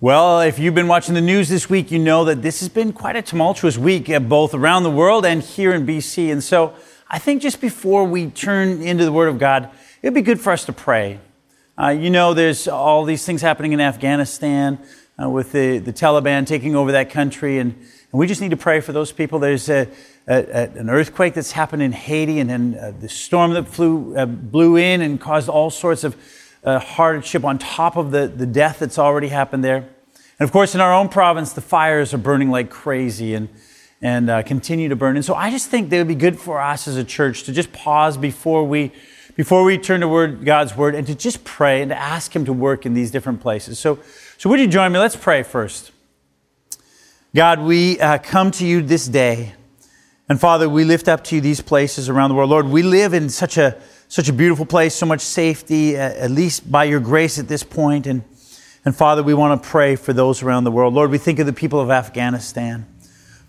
Well, if you've been watching the news this week, you know that this has been quite a tumultuous week, uh, both around the world and here in BC. And so I think just before we turn into the Word of God, it'd be good for us to pray. Uh, you know, there's all these things happening in Afghanistan uh, with the, the Taliban taking over that country, and, and we just need to pray for those people. There's a, a, an earthquake that's happened in Haiti, and then uh, the storm that flew, uh, blew in and caused all sorts of uh, hardship on top of the, the death that's already happened there. And of course, in our own province, the fires are burning like crazy and, and uh, continue to burn. And so I just think that would be good for us as a church to just pause before we, before we turn to word, God's word and to just pray and to ask Him to work in these different places. So, so would you join me? Let's pray first. God, we uh, come to you this day. And Father, we lift up to you these places around the world. Lord, we live in such a, such a beautiful place, so much safety, at least by your grace at this point. And, and Father, we want to pray for those around the world. Lord, we think of the people of Afghanistan.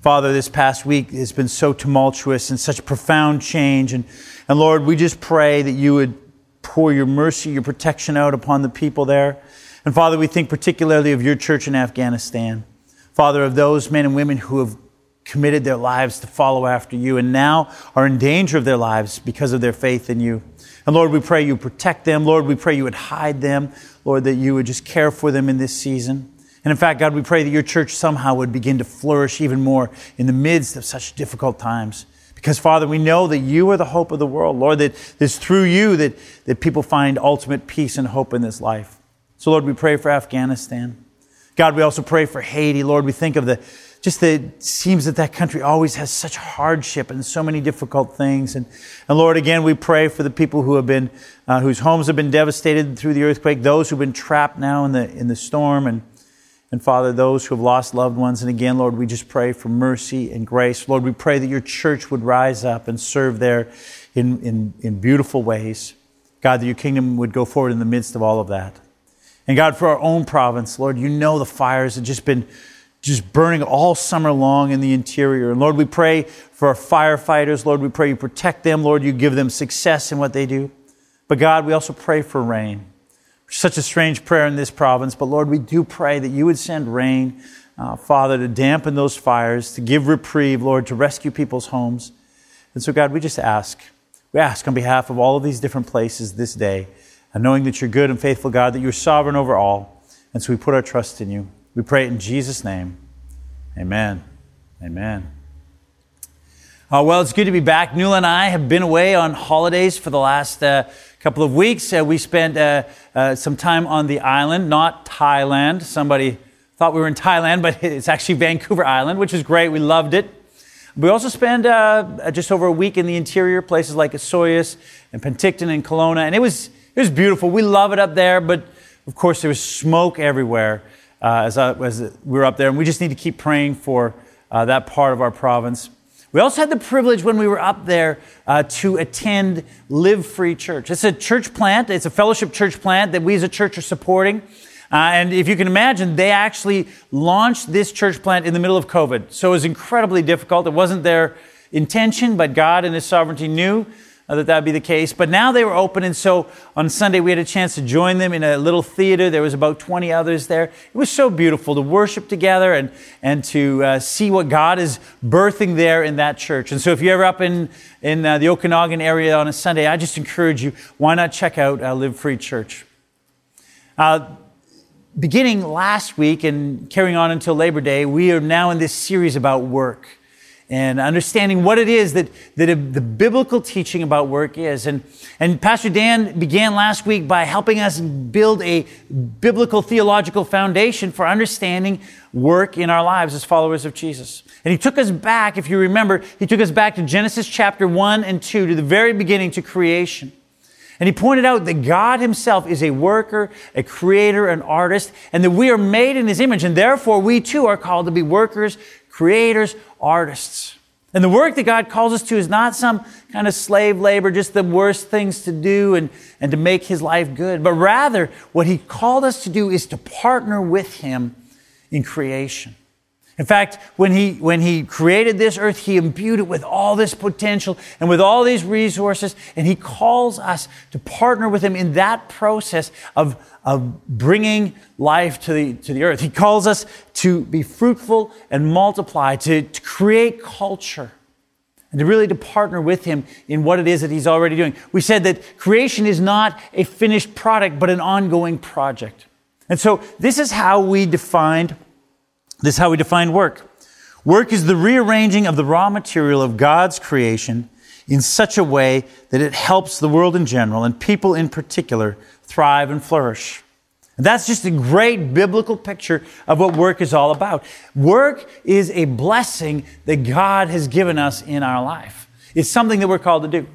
Father, this past week has been so tumultuous and such profound change. And, and Lord, we just pray that you would pour your mercy, your protection out upon the people there. And Father, we think particularly of your church in Afghanistan. Father, of those men and women who have committed their lives to follow after you and now are in danger of their lives because of their faith in you. And Lord, we pray you protect them. Lord, we pray you would hide them. Lord, that you would just care for them in this season. And in fact, God, we pray that your church somehow would begin to flourish even more in the midst of such difficult times. Because, Father, we know that you are the hope of the world. Lord, that it's through you that, that people find ultimate peace and hope in this life. So, Lord, we pray for Afghanistan. God, we also pray for Haiti. Lord, we think of the just that it seems that that country always has such hardship and so many difficult things. And, and Lord, again, we pray for the people who have been, uh, whose homes have been devastated through the earthquake, those who've been trapped now in the, in the storm, and, and Father, those who have lost loved ones. And again, Lord, we just pray for mercy and grace. Lord, we pray that your church would rise up and serve there in, in, in beautiful ways. God, that your kingdom would go forward in the midst of all of that. And God, for our own province, Lord, you know the fires have just been just burning all summer long in the interior. And Lord, we pray for our firefighters. Lord, we pray you protect them. Lord, you give them success in what they do. But God, we also pray for rain. Such a strange prayer in this province, but Lord, we do pray that you would send rain, uh, Father, to dampen those fires, to give reprieve, Lord, to rescue people's homes. And so, God, we just ask, we ask on behalf of all of these different places this day, and knowing that you're good and faithful, God, that you're sovereign over all. And so we put our trust in you. We pray in Jesus' name. Amen. Amen. Uh, well, it's good to be back. Nuala and I have been away on holidays for the last uh, couple of weeks. Uh, we spent uh, uh, some time on the island, not Thailand. Somebody thought we were in Thailand, but it's actually Vancouver Island, which is great. We loved it. We also spent uh, just over a week in the interior, places like Osoyoos and Penticton and Kelowna, and it was it was beautiful. We love it up there, but of course there was smoke everywhere uh, as, I, as we were up there, and we just need to keep praying for uh, that part of our province. We also had the privilege when we were up there uh, to attend Live Free Church. It's a church plant, it's a fellowship church plant that we as a church are supporting. Uh, and if you can imagine, they actually launched this church plant in the middle of COVID. So it was incredibly difficult. It wasn't their intention, but God and His sovereignty knew uh, that that would be the case. But now they were open, and so on Sunday we had a chance to join them in a little theater. There was about 20 others there. It was so beautiful to worship together and, and to uh, see what God is birthing there in that church. And so if you're ever up in, in uh, the Okanagan area on a Sunday, I just encourage you, why not check out uh, Live Free Church? Uh, beginning last week and carrying on until Labor Day, we are now in this series about work and understanding what it is that, that the biblical teaching about work is. And, and Pastor Dan began last week by helping us build a biblical theological foundation for understanding work in our lives as followers of Jesus. And he took us back, if you remember, he took us back to Genesis chapter 1 and 2, to the very beginning, to creation. And he pointed out that God himself is a worker, a creator, an artist, and that we are made in his image. And therefore, we too are called to be workers, creators, artists. And the work that God calls us to is not some kind of slave labor, just the worst things to do and, and to make his life good, but rather what he called us to do is to partner with him in creation. In fact, when he, when he created this earth, he imbued it with all this potential and with all these resources, and he calls us to partner with him in that process of, of bringing life to the, to the earth. He calls us to be fruitful and multiply, to, to create culture, and to really to partner with him in what it is that he's already doing. We said that creation is not a finished product, but an ongoing project. And so this is how we defined this is how we define work. Work is the rearranging of the raw material of God's creation in such a way that it helps the world in general and people in particular thrive and flourish. And that's just a great biblical picture of what work is all about. Work is a blessing that God has given us in our life. It's something that we're called to do.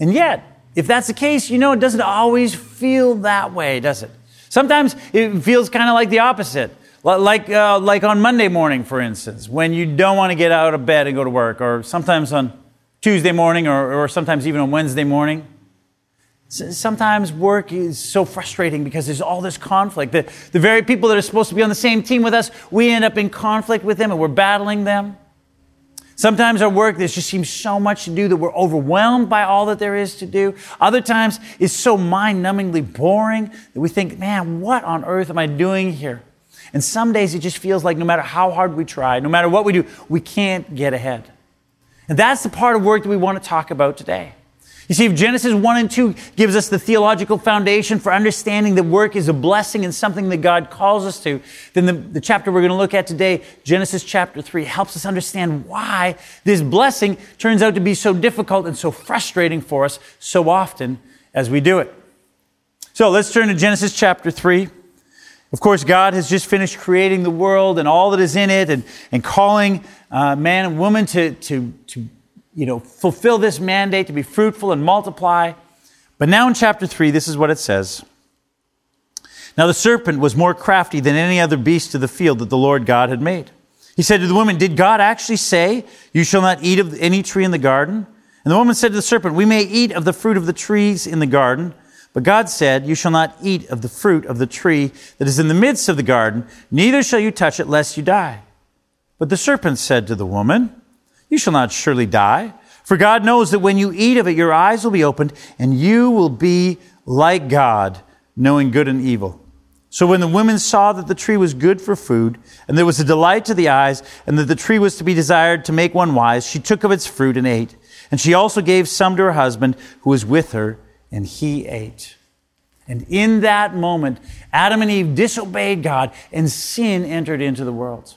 And yet, if that's the case, you know, it doesn't always feel that way, does it? Sometimes it feels kind of like the opposite. Like, uh, like on Monday morning, for instance, when you don't want to get out of bed and go to work, or sometimes on Tuesday morning, or, or sometimes even on Wednesday morning. Sometimes work is so frustrating because there's all this conflict. The, the very people that are supposed to be on the same team with us, we end up in conflict with them and we're battling them. Sometimes our work, there just seems so much to do that we're overwhelmed by all that there is to do. Other times, it's so mind numbingly boring that we think, man, what on earth am I doing here? And some days it just feels like no matter how hard we try, no matter what we do, we can't get ahead. And that's the part of work that we want to talk about today. You see, if Genesis 1 and 2 gives us the theological foundation for understanding that work is a blessing and something that God calls us to, then the, the chapter we're going to look at today, Genesis chapter 3, helps us understand why this blessing turns out to be so difficult and so frustrating for us so often as we do it. So let's turn to Genesis chapter 3. Of course, God has just finished creating the world and all that is in it and, and calling uh, man and woman to, to, to you know, fulfill this mandate to be fruitful and multiply. But now in chapter 3, this is what it says. Now the serpent was more crafty than any other beast of the field that the Lord God had made. He said to the woman, Did God actually say, You shall not eat of any tree in the garden? And the woman said to the serpent, We may eat of the fruit of the trees in the garden. But God said, You shall not eat of the fruit of the tree that is in the midst of the garden, neither shall you touch it, lest you die. But the serpent said to the woman, You shall not surely die. For God knows that when you eat of it, your eyes will be opened, and you will be like God, knowing good and evil. So when the women saw that the tree was good for food, and there was a delight to the eyes, and that the tree was to be desired to make one wise, she took of its fruit and ate. And she also gave some to her husband who was with her and he ate. And in that moment, Adam and Eve disobeyed God and sin entered into the world.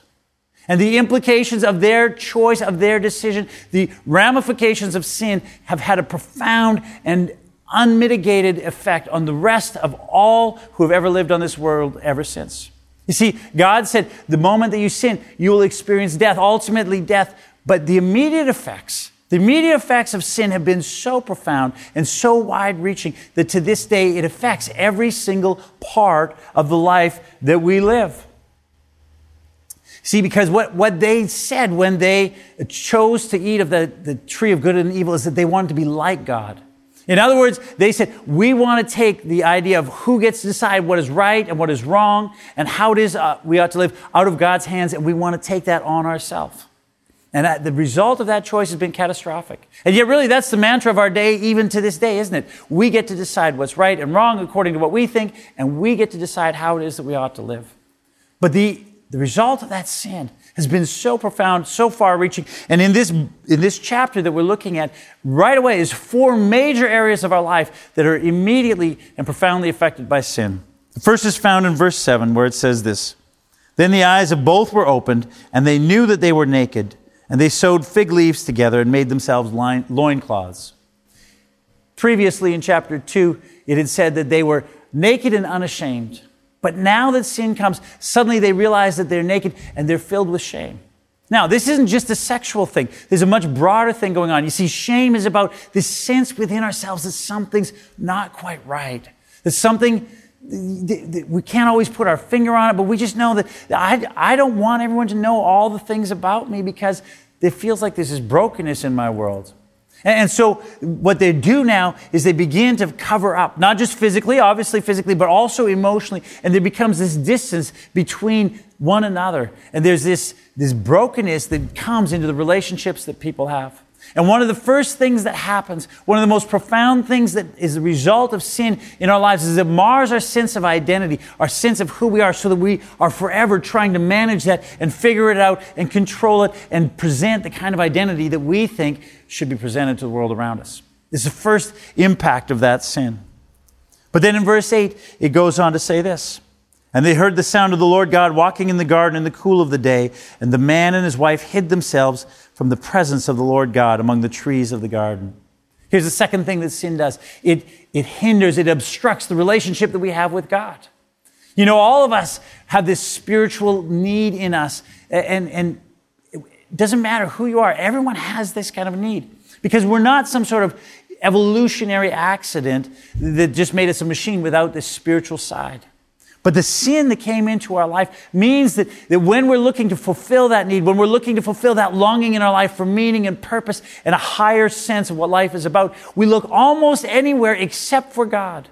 And the implications of their choice, of their decision, the ramifications of sin have had a profound and unmitigated effect on the rest of all who have ever lived on this world ever since. You see, God said, the moment that you sin, you will experience death, ultimately death, but the immediate effects the immediate effects of sin have been so profound and so wide reaching that to this day it affects every single part of the life that we live. See, because what, what they said when they chose to eat of the, the tree of good and evil is that they wanted to be like God. In other words, they said, we want to take the idea of who gets to decide what is right and what is wrong and how it is uh, we ought to live out of God's hands, and we want to take that on ourselves. And that, the result of that choice has been catastrophic. And yet, really, that's the mantra of our day, even to this day, isn't it? We get to decide what's right and wrong according to what we think, and we get to decide how it is that we ought to live. But the, the result of that sin has been so profound, so far reaching. And in this, in this chapter that we're looking at, right away, is four major areas of our life that are immediately and profoundly affected by sin. The first is found in verse 7, where it says this Then the eyes of both were opened, and they knew that they were naked. And they sewed fig leaves together and made themselves loincloths. Previously in chapter 2, it had said that they were naked and unashamed. But now that sin comes, suddenly they realize that they're naked and they're filled with shame. Now, this isn't just a sexual thing. There's a much broader thing going on. You see, shame is about this sense within ourselves that something's not quite right. That something, we can't always put our finger on it, but we just know that I, I don't want everyone to know all the things about me because it feels like there's this brokenness in my world. And so what they do now is they begin to cover up, not just physically, obviously physically, but also emotionally. And there becomes this distance between one another. And there's this, this brokenness that comes into the relationships that people have. And one of the first things that happens, one of the most profound things that is the result of sin in our lives is it mars our sense of identity, our sense of who we are, so that we are forever trying to manage that and figure it out and control it and present the kind of identity that we think should be presented to the world around us. Is the first impact of that sin. But then in verse 8, it goes on to say this. And they heard the sound of the Lord God walking in the garden in the cool of the day, and the man and his wife hid themselves from the presence of the Lord God among the trees of the garden. Here's the second thing that sin does it, it hinders, it obstructs the relationship that we have with God. You know, all of us have this spiritual need in us, and, and it doesn't matter who you are, everyone has this kind of need. Because we're not some sort of evolutionary accident that just made us a machine without this spiritual side. But the sin that came into our life means that, that when we're looking to fulfill that need, when we're looking to fulfill that longing in our life for meaning and purpose and a higher sense of what life is about, we look almost anywhere except for God.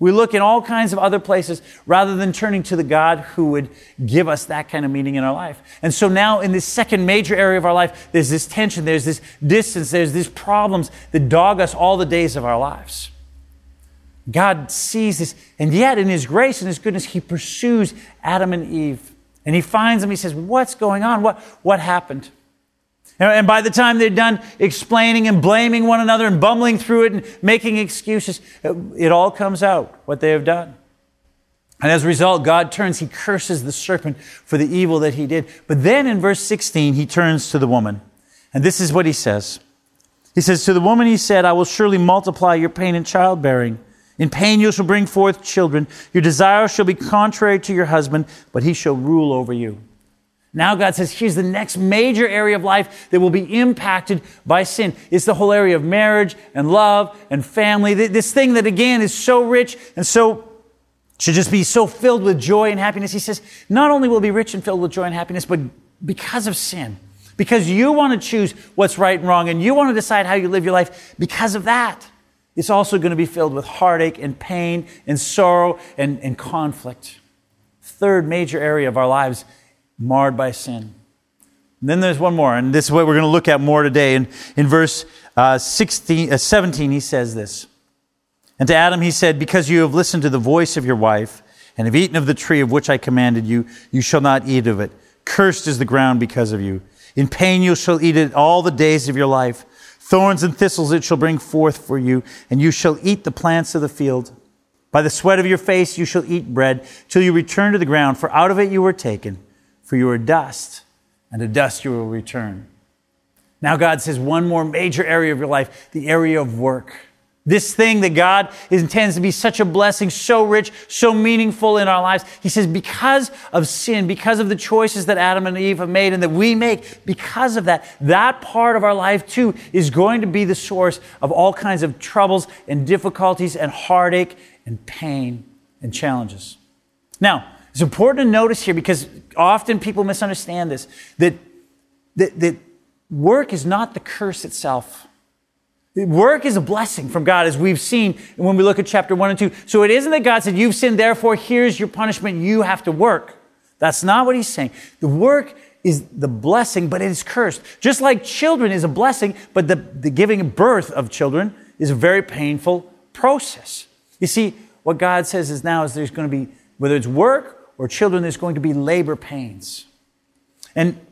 We look in all kinds of other places rather than turning to the God who would give us that kind of meaning in our life. And so now in this second major area of our life, there's this tension, there's this distance, there's these problems that dog us all the days of our lives. God sees this, and yet in His grace and His goodness, He pursues Adam and Eve. And He finds them, He says, What's going on? What, what happened? And by the time they're done explaining and blaming one another and bumbling through it and making excuses, it all comes out what they have done. And as a result, God turns, He curses the serpent for the evil that he did. But then in verse 16, He turns to the woman. And this is what He says He says, To the woman, He said, I will surely multiply your pain in childbearing. In pain you shall bring forth children. Your desire shall be contrary to your husband, but he shall rule over you. Now God says, here's the next major area of life that will be impacted by sin. It's the whole area of marriage and love and family. This thing that again is so rich and so should just be so filled with joy and happiness. He says, not only will be rich and filled with joy and happiness, but because of sin. Because you want to choose what's right and wrong and you want to decide how you live your life because of that. It's also going to be filled with heartache and pain and sorrow and, and conflict. Third major area of our lives marred by sin. And then there's one more, and this is what we're going to look at more today. In, in verse uh, 16, uh, 17, he says this. And to Adam he said, Because you have listened to the voice of your wife and have eaten of the tree of which I commanded you, you shall not eat of it. Cursed is the ground because of you. In pain you shall eat it all the days of your life. Thorns and thistles it shall bring forth for you, and you shall eat the plants of the field. By the sweat of your face you shall eat bread, till you return to the ground, for out of it you were taken, for you are dust, and to dust you will return. Now God says one more major area of your life, the area of work. This thing that God intends to be such a blessing, so rich, so meaningful in our lives. He says, because of sin, because of the choices that Adam and Eve have made and that we make, because of that, that part of our life too is going to be the source of all kinds of troubles and difficulties and heartache and pain and challenges. Now, it's important to notice here because often people misunderstand this that, that, that work is not the curse itself. Work is a blessing from God, as we've seen when we look at chapter 1 and 2. So it isn't that God said, You've sinned, therefore here's your punishment, you have to work. That's not what he's saying. The work is the blessing, but it is cursed. Just like children is a blessing, but the, the giving birth of children is a very painful process. You see, what God says is now is there's going to be, whether it's work or children, there's going to be labor pains. And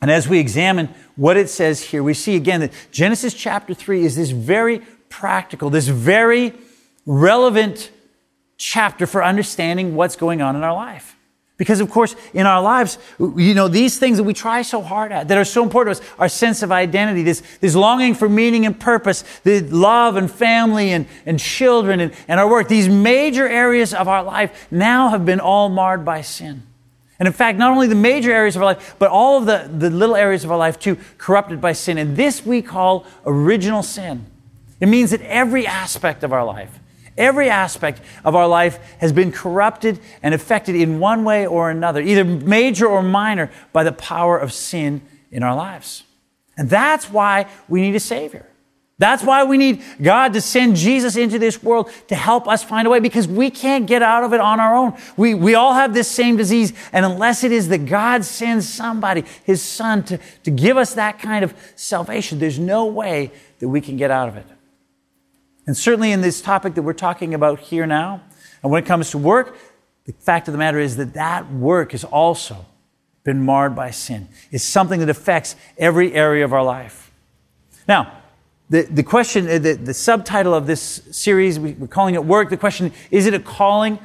and as we examine what it says here, we see again that Genesis chapter 3 is this very practical, this very relevant chapter for understanding what's going on in our life. Because of course, in our lives, you know, these things that we try so hard at, that are so important to us, our sense of identity, this, this longing for meaning and purpose, the love and family and, and children and, and our work, these major areas of our life now have been all marred by sin. And in fact, not only the major areas of our life, but all of the, the little areas of our life too, corrupted by sin. And this we call original sin. It means that every aspect of our life, every aspect of our life has been corrupted and affected in one way or another, either major or minor, by the power of sin in our lives. And that's why we need a Savior. That's why we need God to send Jesus into this world to help us find a way because we can't get out of it on our own. We, we all have this same disease. And unless it is that God sends somebody, his son, to, to give us that kind of salvation, there's no way that we can get out of it. And certainly in this topic that we're talking about here now, and when it comes to work, the fact of the matter is that that work has also been marred by sin. It's something that affects every area of our life. Now, the, the question, uh, the, the subtitle of this series, we, are calling it work. The question, is it a calling?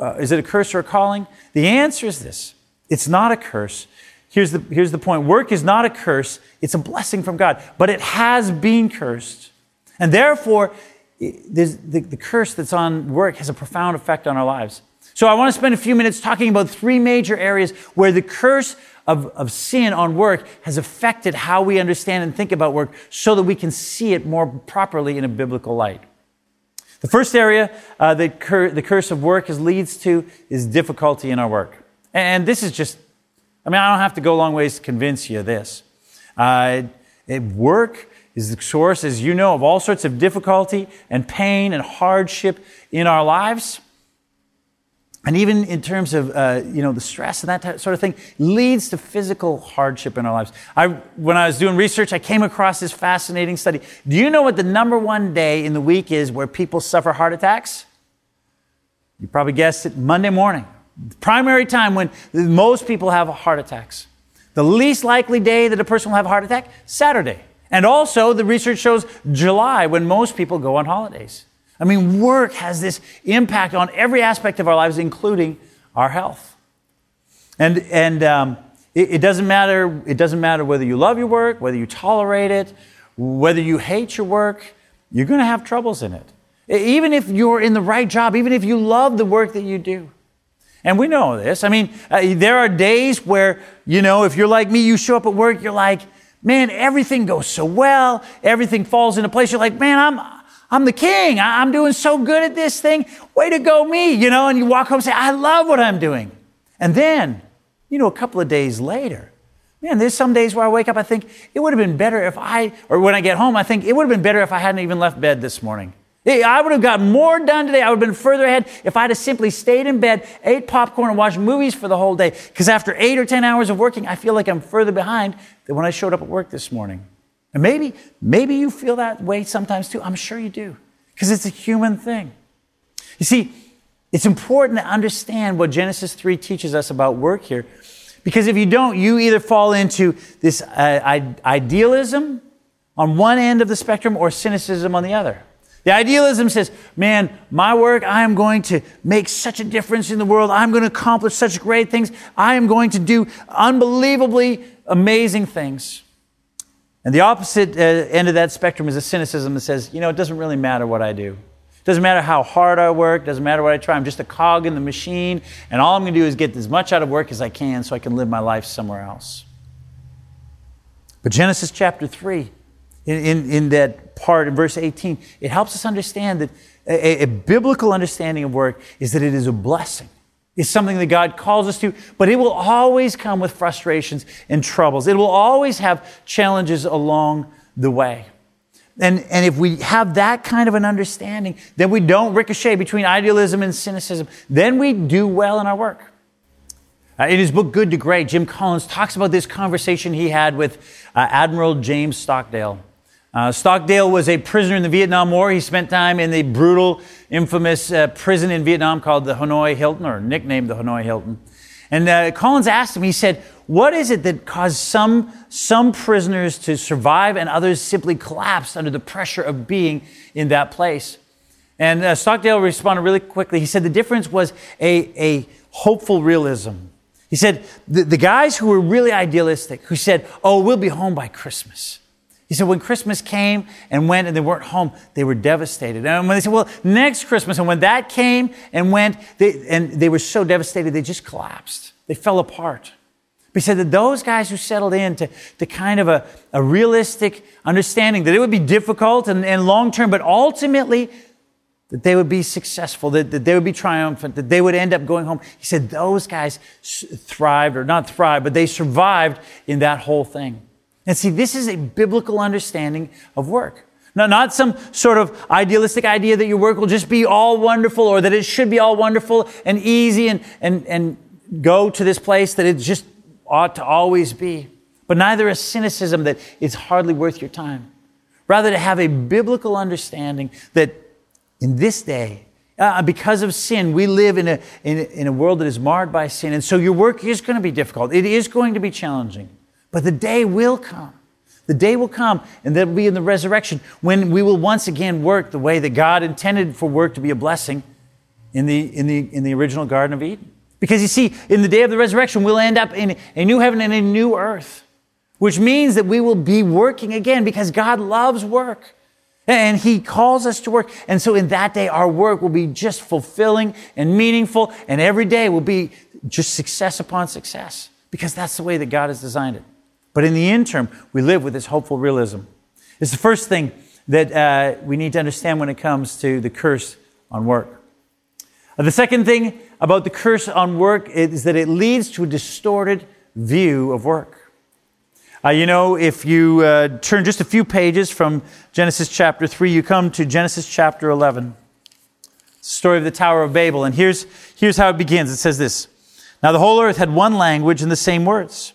Uh, is it a curse or a calling? The answer is this. It's not a curse. Here's the, here's the point. Work is not a curse. It's a blessing from God, but it has been cursed. And therefore, the, the curse that's on work has a profound effect on our lives. So I want to spend a few minutes talking about three major areas where the curse of, of sin on work has affected how we understand and think about work so that we can see it more properly in a biblical light. The first area uh, that cur- the curse of work is, leads to is difficulty in our work. And this is just, I mean, I don't have to go a long ways to convince you of this. Uh, it, work is the source, as you know, of all sorts of difficulty and pain and hardship in our lives and even in terms of uh, you know the stress and that sort of thing leads to physical hardship in our lives. I, when i was doing research i came across this fascinating study. Do you know what the number one day in the week is where people suffer heart attacks? You probably guessed it monday morning. The primary time when most people have heart attacks. The least likely day that a person will have a heart attack saturday. And also the research shows july when most people go on holidays I mean, work has this impact on every aspect of our lives, including our health. And, and um, it, it, doesn't matter, it doesn't matter whether you love your work, whether you tolerate it, whether you hate your work, you're going to have troubles in it. Even if you're in the right job, even if you love the work that you do. And we know this. I mean, uh, there are days where, you know, if you're like me, you show up at work, you're like, man, everything goes so well, everything falls into place. You're like, man, I'm, I'm the king. I'm doing so good at this thing. Way to go, me. You know, and you walk home and say, I love what I'm doing. And then, you know, a couple of days later, man, there's some days where I wake up, I think it would have been better if I, or when I get home, I think it would have been better if I hadn't even left bed this morning. I would have got more done today. I would have been further ahead if I'd have simply stayed in bed, ate popcorn, and watched movies for the whole day. Because after eight or 10 hours of working, I feel like I'm further behind than when I showed up at work this morning. And maybe, maybe you feel that way sometimes too. I'm sure you do, because it's a human thing. You see, it's important to understand what Genesis 3 teaches us about work here, because if you don't, you either fall into this uh, idealism on one end of the spectrum or cynicism on the other. The idealism says, man, my work, I am going to make such a difference in the world. I'm going to accomplish such great things. I am going to do unbelievably amazing things. And the opposite uh, end of that spectrum is a cynicism that says, you know, it doesn't really matter what I do. It doesn't matter how hard I work, doesn't matter what I try. I'm just a cog in the machine, and all I'm going to do is get as much out of work as I can so I can live my life somewhere else. But Genesis chapter 3, in, in, in that part, in verse 18, it helps us understand that a, a biblical understanding of work is that it is a blessing is something that God calls us to, but it will always come with frustrations and troubles. It will always have challenges along the way. And, and if we have that kind of an understanding, then we don't ricochet between idealism and cynicism. Then we do well in our work. Uh, in his book, Good to Great, Jim Collins talks about this conversation he had with uh, Admiral James Stockdale. Uh, Stockdale was a prisoner in the Vietnam War. He spent time in the brutal, infamous uh, prison in Vietnam called the Hanoi Hilton, or nicknamed the Hanoi Hilton. And uh, Collins asked him, he said, What is it that caused some, some prisoners to survive and others simply collapsed under the pressure of being in that place? And uh, Stockdale responded really quickly. He said the difference was a, a hopeful realism. He said, the, the guys who were really idealistic, who said, Oh, we'll be home by Christmas he said, when Christmas came and went and they weren't home, they were devastated. And when they said, well, next Christmas, and when that came and went, they, and they were so devastated, they just collapsed. They fell apart. But he said that those guys who settled into to kind of a, a realistic understanding that it would be difficult and, and long term, but ultimately that they would be successful, that, that they would be triumphant, that they would end up going home. He said those guys thrived, or not thrived, but they survived in that whole thing. And see, this is a biblical understanding of work. Now, not some sort of idealistic idea that your work will just be all wonderful or that it should be all wonderful and easy and, and, and go to this place that it just ought to always be. But neither a cynicism that it's hardly worth your time. Rather, to have a biblical understanding that in this day, uh, because of sin, we live in a, in in a world that is marred by sin. And so your work is going to be difficult. It is going to be challenging. But the day will come the day will come, and that will be in the resurrection, when we will once again work the way that God intended for work to be a blessing in the, in the, in the original Garden of Eden. Because you see, in the day of the resurrection, we'll end up in a new heaven and a new earth, which means that we will be working again because God loves work. And He calls us to work. And so in that day, our work will be just fulfilling and meaningful, and every day will be just success upon success because that's the way that God has designed it. But in the interim, we live with this hopeful realism. It's the first thing that uh, we need to understand when it comes to the curse on work. Uh, the second thing about the curse on work is that it leads to a distorted view of work. Uh, you know, if you uh, turn just a few pages from Genesis chapter 3, you come to Genesis chapter 11. Story of the Tower of Babel. And here's, here's how it begins. It says this Now the whole earth had one language and the same words.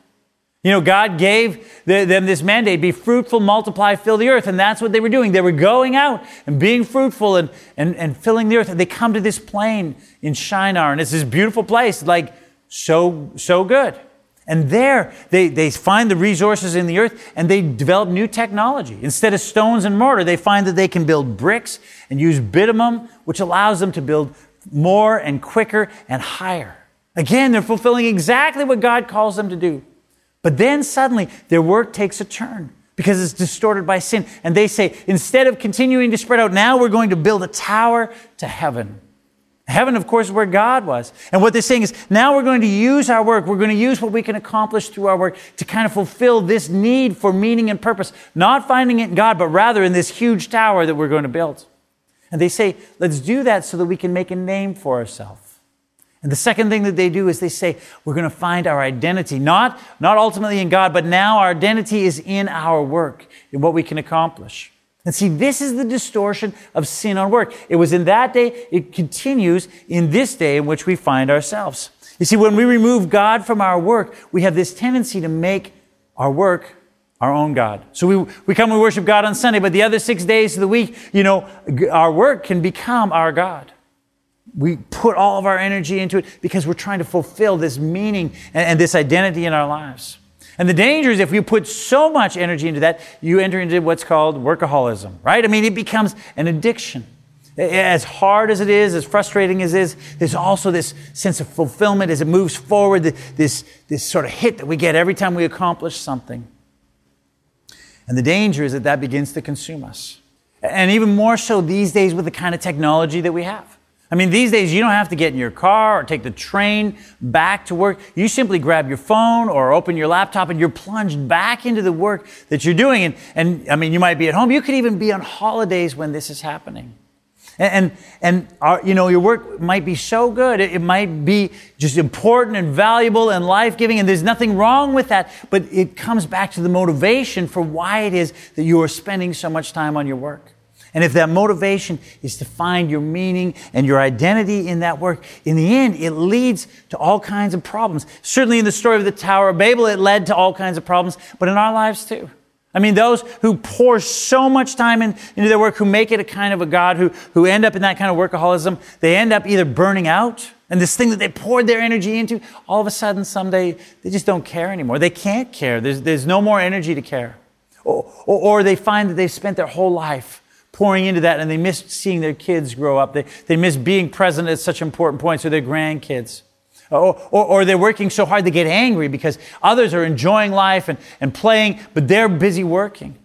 You know, God gave them this mandate be fruitful, multiply, fill the earth. And that's what they were doing. They were going out and being fruitful and, and, and filling the earth. And they come to this plain in Shinar, and it's this beautiful place, like so, so good. And there, they, they find the resources in the earth and they develop new technology. Instead of stones and mortar, they find that they can build bricks and use bitumen, which allows them to build more and quicker and higher. Again, they're fulfilling exactly what God calls them to do. But then suddenly their work takes a turn because it's distorted by sin. And they say, instead of continuing to spread out, now we're going to build a tower to heaven. Heaven, of course, is where God was. And what they're saying is, now we're going to use our work, we're going to use what we can accomplish through our work to kind of fulfill this need for meaning and purpose, not finding it in God, but rather in this huge tower that we're going to build. And they say, let's do that so that we can make a name for ourselves. And the second thing that they do is they say, we're going to find our identity, not, not ultimately in God, but now our identity is in our work, in what we can accomplish. And see, this is the distortion of sin on work. It was in that day, it continues in this day in which we find ourselves. You see, when we remove God from our work, we have this tendency to make our work our own God. So we, we come and worship God on Sunday, but the other six days of the week, you know, our work can become our God we put all of our energy into it because we're trying to fulfill this meaning and, and, this identity in our lives. And the danger is if you put so much energy into that, you enter into what's called workaholism, right? I mean, it becomes an addiction. As hard as it is, as frustrating as it is, there's also this sense of fulfillment as it moves forward, this, this sort of hit that we get every time we accomplish something. And the danger is that that begins to consume us. And even more so these days with the kind of technology that we have. I mean, these days you don't have to get in your car or take the train back to work. You simply grab your phone or open your laptop and you're plunged back into the work that you're doing. And, and I mean, you might be at home. You could even be on holidays when this is happening. And, and, and our, you know, your work might be so good. It, it might be just important and valuable and life giving. And there's nothing wrong with that. But it comes back to the motivation for why it is that you are spending so much time on your work. And if that motivation is to find your meaning and your identity in that work, in the end, it leads to all kinds of problems. Certainly in the story of the Tower of Babel, it led to all kinds of problems, but in our lives too. I mean, those who pour so much time in, into their work, who make it a kind of a God, who, who end up in that kind of workaholism, they end up either burning out, and this thing that they poured their energy into, all of a sudden, someday, they just don't care anymore. They can't care. There's, there's no more energy to care. Or, or, or they find that they've spent their whole life pouring into that and they miss seeing their kids grow up. They, they miss being present at such important points with their grandkids. Or, or, or, they're working so hard they get angry because others are enjoying life and, and playing, but they're busy working.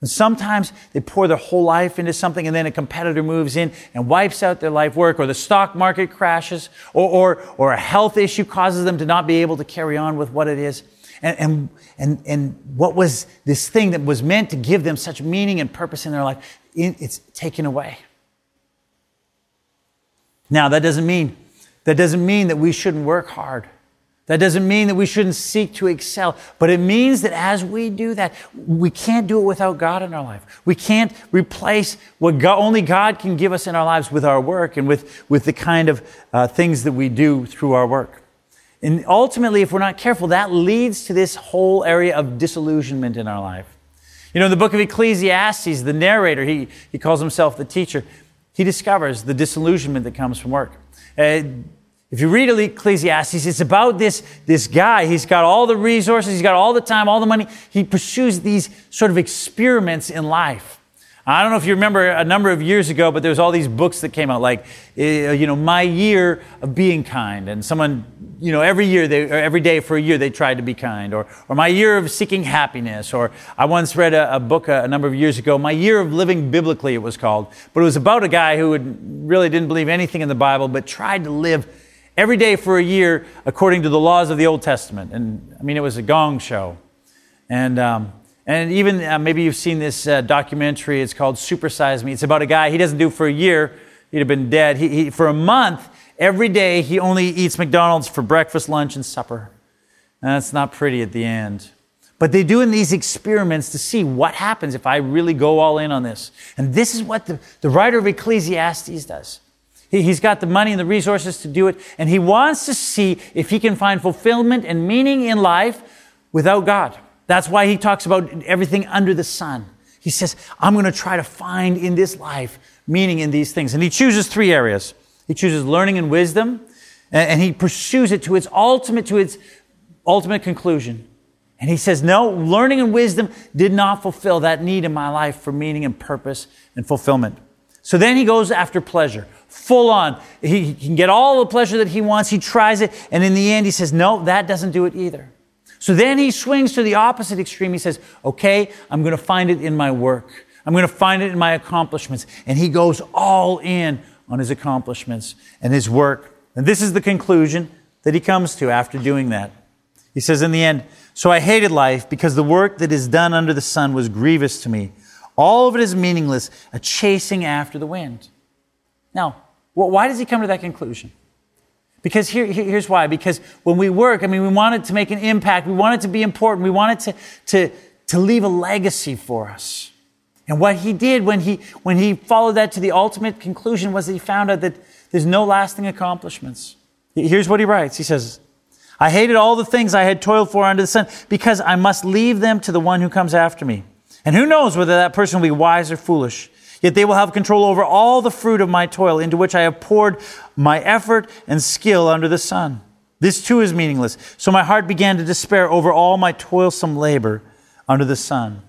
And sometimes they pour their whole life into something and then a competitor moves in and wipes out their life work or the stock market crashes or, or, or a health issue causes them to not be able to carry on with what it is. And, and, and, and what was this thing that was meant to give them such meaning and purpose in their life, it's taken away. Now, that doesn't mean, that doesn't mean that we shouldn't work hard. That doesn't mean that we shouldn't seek to excel, but it means that as we do that, we can't do it without God in our life. We can't replace what God, only God can give us in our lives with our work and with, with the kind of uh, things that we do through our work. And ultimately, if we're not careful, that leads to this whole area of disillusionment in our life. You know, in the book of Ecclesiastes, the narrator, he, he calls himself the teacher, he discovers the disillusionment that comes from work. Uh, if you read Ecclesiastes, it's about this, this guy. He's got all the resources, he's got all the time, all the money. He pursues these sort of experiments in life. I don't know if you remember a number of years ago, but there was all these books that came out, like, eh, you know, My Year of Being Kind. And someone, you know, every year, they, every day for a year, they tried to be kind. Or, or My Year of Seeking Happiness. Or I once read a, a book a, a, number of years ago, My Year of Living Biblically, it was called. But it was about a guy who would, really didn't believe anything in the Bible, but tried to live every day for a year according to the laws of the Old Testament. And I mean, it was a gong show. And, um, and even uh, maybe you've seen this uh, documentary. It's called Supersize Me. It's about a guy, he doesn't do for a year, he'd have been dead. He, he, for a month, every day, he only eats McDonald's for breakfast, lunch, and supper. And that's not pretty at the end. But they do in these experiments to see what happens if I really go all in on this. And this is what the, the writer of Ecclesiastes does. He, he's got the money and the resources to do it, and he wants to see if he can find fulfillment and meaning in life without God. That's why he talks about everything under the sun. He says, I'm going to try to find in this life meaning in these things. And he chooses three areas. He chooses learning and wisdom, and he pursues it to its ultimate, to its ultimate conclusion. And he says, no, learning and wisdom did not fulfill that need in my life for meaning and purpose and fulfillment. So then he goes after pleasure full on. He can get all the pleasure that he wants. He tries it. And in the end, he says, no, that doesn't do it either. So then he swings to the opposite extreme. He says, okay, I'm going to find it in my work. I'm going to find it in my accomplishments. And he goes all in on his accomplishments and his work. And this is the conclusion that he comes to after doing that. He says in the end, So I hated life because the work that is done under the sun was grievous to me. All of it is meaningless, a chasing after the wind. Now, why does he come to that conclusion? Because here, here's why. Because when we work, I mean, we want it to make an impact. We want it to be important. We want it to, to, to leave a legacy for us. And what he did when he, when he followed that to the ultimate conclusion was that he found out that there's no lasting accomplishments. Here's what he writes. He says, I hated all the things I had toiled for under the sun because I must leave them to the one who comes after me. And who knows whether that person will be wise or foolish. Yet they will have control over all the fruit of my toil into which I have poured my effort and skill under the sun. This too is meaningless. So my heart began to despair over all my toilsome labor under the sun.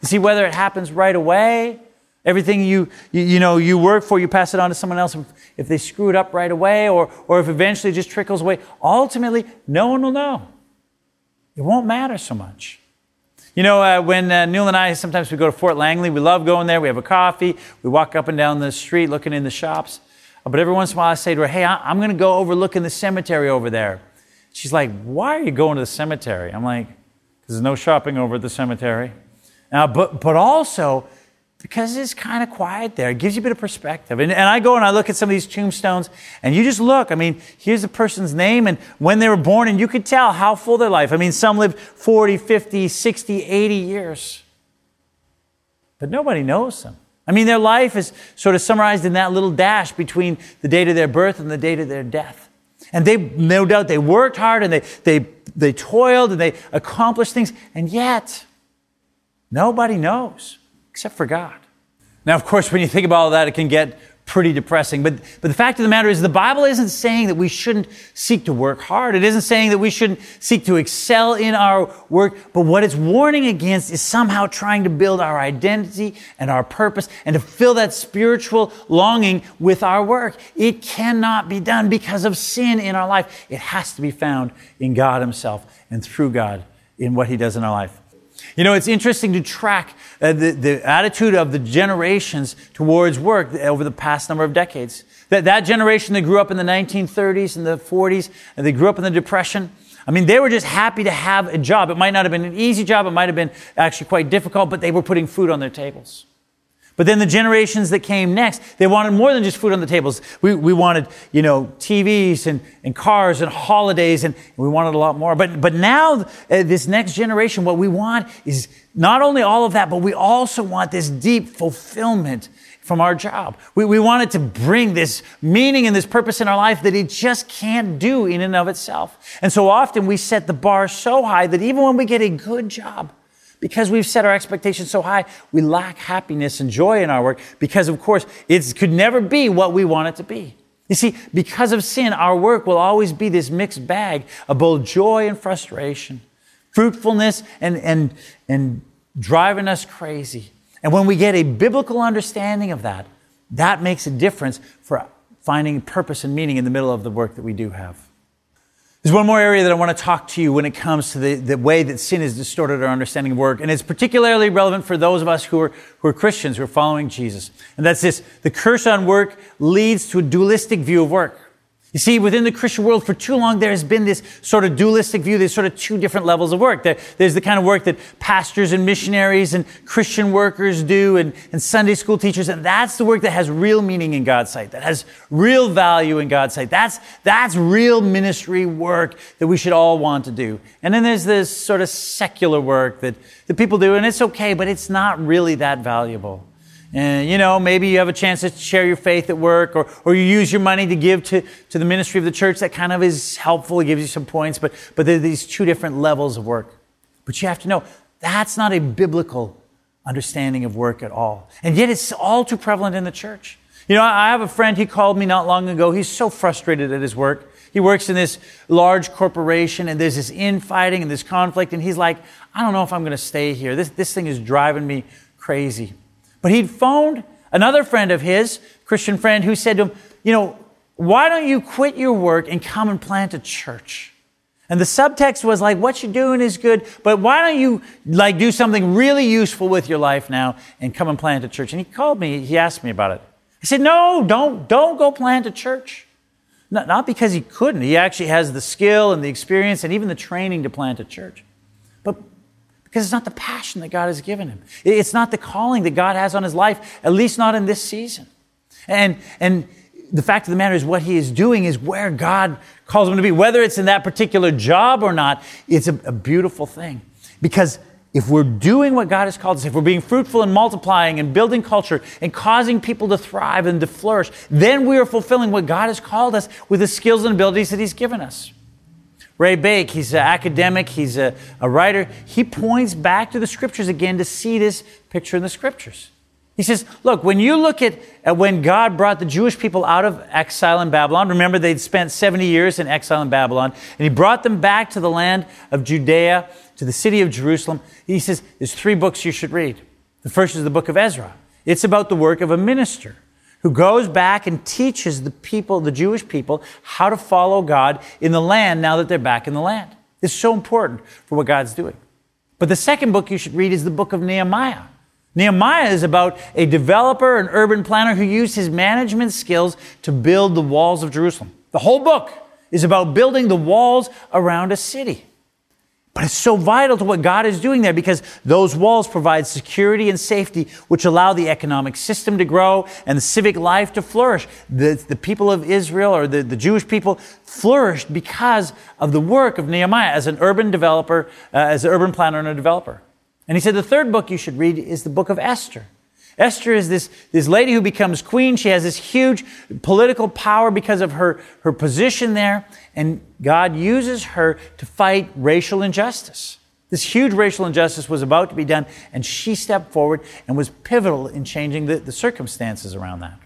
You see, whether it happens right away, everything you, you, you, know, you work for, you pass it on to someone else. If they screw it up right away or, or if eventually it just trickles away, ultimately, no one will know. It won't matter so much. You know, uh, when uh, Neil and I sometimes we go to Fort Langley, we love going there. We have a coffee. We walk up and down the street looking in the shops. Uh, but every once in a while, I say to her, "Hey, I'm going to go overlooking the cemetery over there." She's like, "Why are you going to the cemetery?" I'm like, "Because there's no shopping over at the cemetery." Now, but but also because it's kind of quiet there. It gives you a bit of perspective. And, and, I go and I look at some of these tombstones, and you just look. I mean, here's the person's name and when they were born, and you could tell how full their life. I mean, some lived 40, 50, 60, 80 years. But nobody knows them. I mean, their life is sort of summarized in that little dash between the date of their birth and the date of their death. And they, no doubt, they worked hard and they, they, they toiled and they accomplished things, and yet, nobody knows except for God. Now, of course, when you think about all that, it can get pretty depressing. But, but the fact of the matter is, the Bible isn't saying that we shouldn't seek to work hard. It isn't saying that we shouldn't seek to excel in our work. But what it's warning against is somehow trying to build our identity and our purpose and to fill that spiritual longing with our work. It cannot be done because of sin in our life. It has to be found in God Himself and through God in what He does in our life. You know, it's interesting to track uh, the, the attitude of the generations towards work over the past number of decades. That, that generation that grew up in the 1930s and the 40s, and they grew up in the Depression, I mean, they were just happy to have a job. It might not have been an easy job, it might have been actually quite difficult, but they were putting food on their tables. But then the generations that came next, they wanted more than just food on the tables. We, we wanted, you know, TVs and, and cars and holidays, and we wanted a lot more. But, but now, uh, this next generation, what we want is not only all of that, but we also want this deep fulfillment from our job. We, we want it to bring this meaning and this purpose in our life that it just can't do in and of itself. And so often we set the bar so high that even when we get a good job, because we've set our expectations so high, we lack happiness and joy in our work because, of course, it could never be what we want it to be. You see, because of sin, our work will always be this mixed bag of both joy and frustration, fruitfulness and, and, and driving us crazy. And when we get a biblical understanding of that, that makes a difference for finding purpose and meaning in the middle of the work that we do have. There's one more area that I want to talk to you when it comes to the, the way that sin has distorted our understanding of work. And it's particularly relevant for those of us who are, who are Christians, who are following Jesus. And that's this. The curse on work leads to a dualistic view of work. You see, within the Christian world for too long, there has been this sort of dualistic view. There's sort of two different levels of work. there's the kind of work that pastors and missionaries and Christian workers do and, and Sunday school teachers. And that's the work that has real meaning in God's sight, that has real value in God's sight. That's, that's real ministry work that we should all want to do. And then there's this sort of secular work that, that people do, and it's okay, but it's not really that valuable. And, you know, maybe you have a chance to share your faith at work or, or you use your money to give to, to the ministry of the church. That kind of is helpful. It gives you some points, but, but there are these two different levels of work. But you have to know that's not a biblical understanding of work at all. And yet it's all too prevalent in the church. You know, I have a friend, he called me not long ago. He's so frustrated at his work. He works in this large corporation and there's this infighting and this conflict. And he's like, I don't know if I'm going to stay here. This, this thing is driving me crazy. But he'd phoned another friend of his, Christian friend, who said to him, You know, why don't you quit your work and come and plant a church? And the subtext was like, what you're doing is good, but why don't you like do something really useful with your life now and come and plant a church? And he called me, he asked me about it. I said, no, don't, don't go plant a church. Not, not because he couldn't. He actually has the skill and the experience and even the training to plant a church. Because it's not the passion that God has given him. It's not the calling that God has on his life, at least not in this season. And, and the fact of the matter is what he is doing is where God calls him to be. Whether it's in that particular job or not, it's a, a beautiful thing. Because if we're doing what God has called us, if we're being fruitful and multiplying and building culture and causing people to thrive and to flourish, then we are fulfilling what God has called us with the skills and abilities that He's given us. Ray Bakke, he's an academic, he's a, a writer. He points back to the scriptures again to see this picture in the scriptures. He says, look, when you look at, at, when God brought the Jewish people out of exile in Babylon, remember they'd spent 70 years in exile in Babylon, and he brought them back to the land of Judea, to the city of Jerusalem. He says, there's three books you should read. The first is the book of Ezra. It's about the work of a minister who goes back and teaches the people, the Jewish people, how to follow God in the land now that they're back in the land. It's so important for what God's doing. But the second book you should read is the book of Nehemiah. Nehemiah is about a developer, an urban planner who used his management skills to build the walls of Jerusalem. The whole book is about building the walls around a city. But it's so vital to what God is doing there because those walls provide security and safety, which allow the economic system to grow and the civic life to flourish. The, the people of Israel or the, the Jewish people flourished because of the work of Nehemiah as an urban developer, uh, as an urban planner and a developer. And he said the third book you should read is the book of Esther. Esther is this, this lady who becomes queen. She has this huge political power because of her, her position there. And God uses her to fight racial injustice. This huge racial injustice was about to be done, and she stepped forward and was pivotal in changing the, the circumstances around that.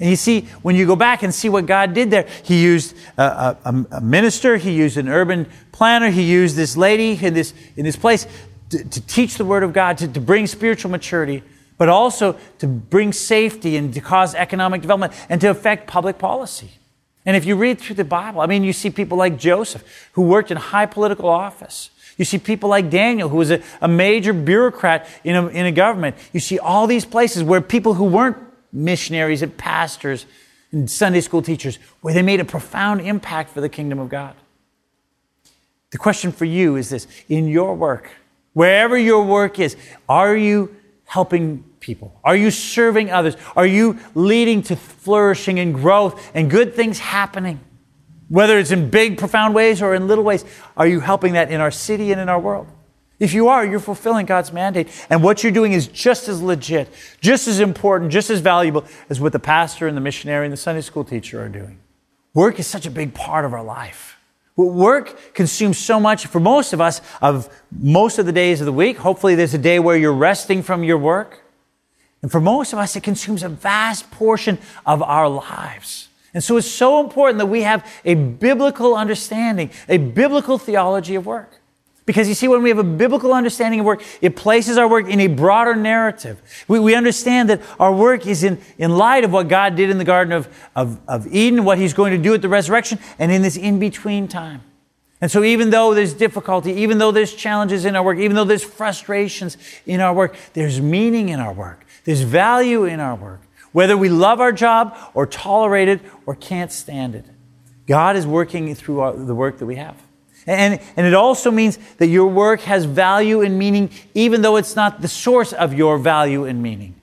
And you see, when you go back and see what God did there, He used a, a, a minister, He used an urban planner, He used this lady in this, in this place to, to teach the Word of God, to, to bring spiritual maturity but also to bring safety and to cause economic development and to affect public policy. And if you read through the Bible, I mean, you see people like Joseph, who worked in high political office You see people like Daniel, who was a, a major bureaucrat in a, in a government. You see all these places where people who weren't missionaries and pastors and Sunday school teachers, where they made a profound impact for the kingdom of God. The question for you is this in your work, wherever your work is, are you helping people? Are you serving others? Are you leading to flourishing and growth and good things happening? Whether it's in big, profound ways or in little ways, are you helping that in our city and in our world? If you are, you're fulfilling God's mandate. And what you're doing is just as legit, just as important, just as valuable as what the pastor and the missionary and the Sunday school teacher are doing. Work is such a big part of our life. Work consumes so much for most of us of most of the days of the week. Hopefully, there's a day where you're resting from your work. And for most of us, it consumes a vast portion of our lives. And so it's so important that we have a biblical understanding, a biblical theology of work. Because you see, when we have a biblical understanding of work, it places our work in a broader narrative. We, we understand that our work is in, in light of what God did in the Garden of, of, of Eden, what He's going to do at the resurrection, and in this in between time. And so, even though there's difficulty, even though there's challenges in our work, even though there's frustrations in our work, there's meaning in our work, there's value in our work. Whether we love our job or tolerate it or can't stand it, God is working through our, the work that we have. And, and it also means that your work has value and meaning, even though it's not the source of your value and meaning.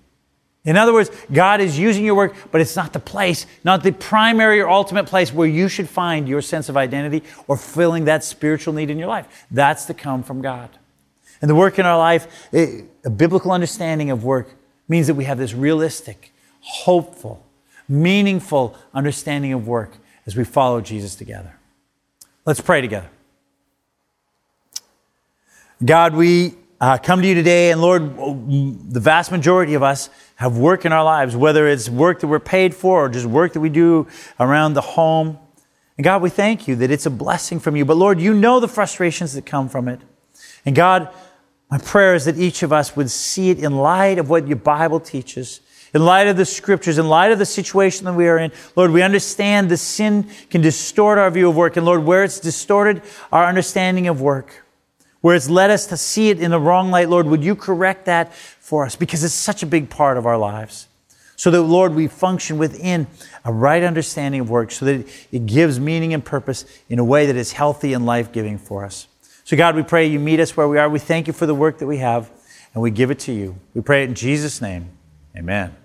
In other words, God is using your work, but it's not the place, not the primary or ultimate place where you should find your sense of identity or filling that spiritual need in your life. That's to come from God. And the work in our life, a biblical understanding of work, means that we have this realistic, hopeful, meaningful understanding of work as we follow Jesus together. Let's pray together. God, we uh, come to you today, and Lord, the vast majority of us have work in our lives, whether it's work that we're paid for or just work that we do around the home. And God, we thank you that it's a blessing from you. But Lord, you know the frustrations that come from it. And God, my prayer is that each of us would see it in light of what your Bible teaches, in light of the scriptures, in light of the situation that we are in. Lord, we understand the sin can distort our view of work. And Lord, where it's distorted our understanding of work, where it's led us to see it in the wrong light, Lord, would you correct that for us? Because it's such a big part of our lives. So that, Lord, we function within a right understanding of work so that it gives meaning and purpose in a way that is healthy and life giving for us. So, God, we pray you meet us where we are. We thank you for the work that we have, and we give it to you. We pray it in Jesus' name. Amen.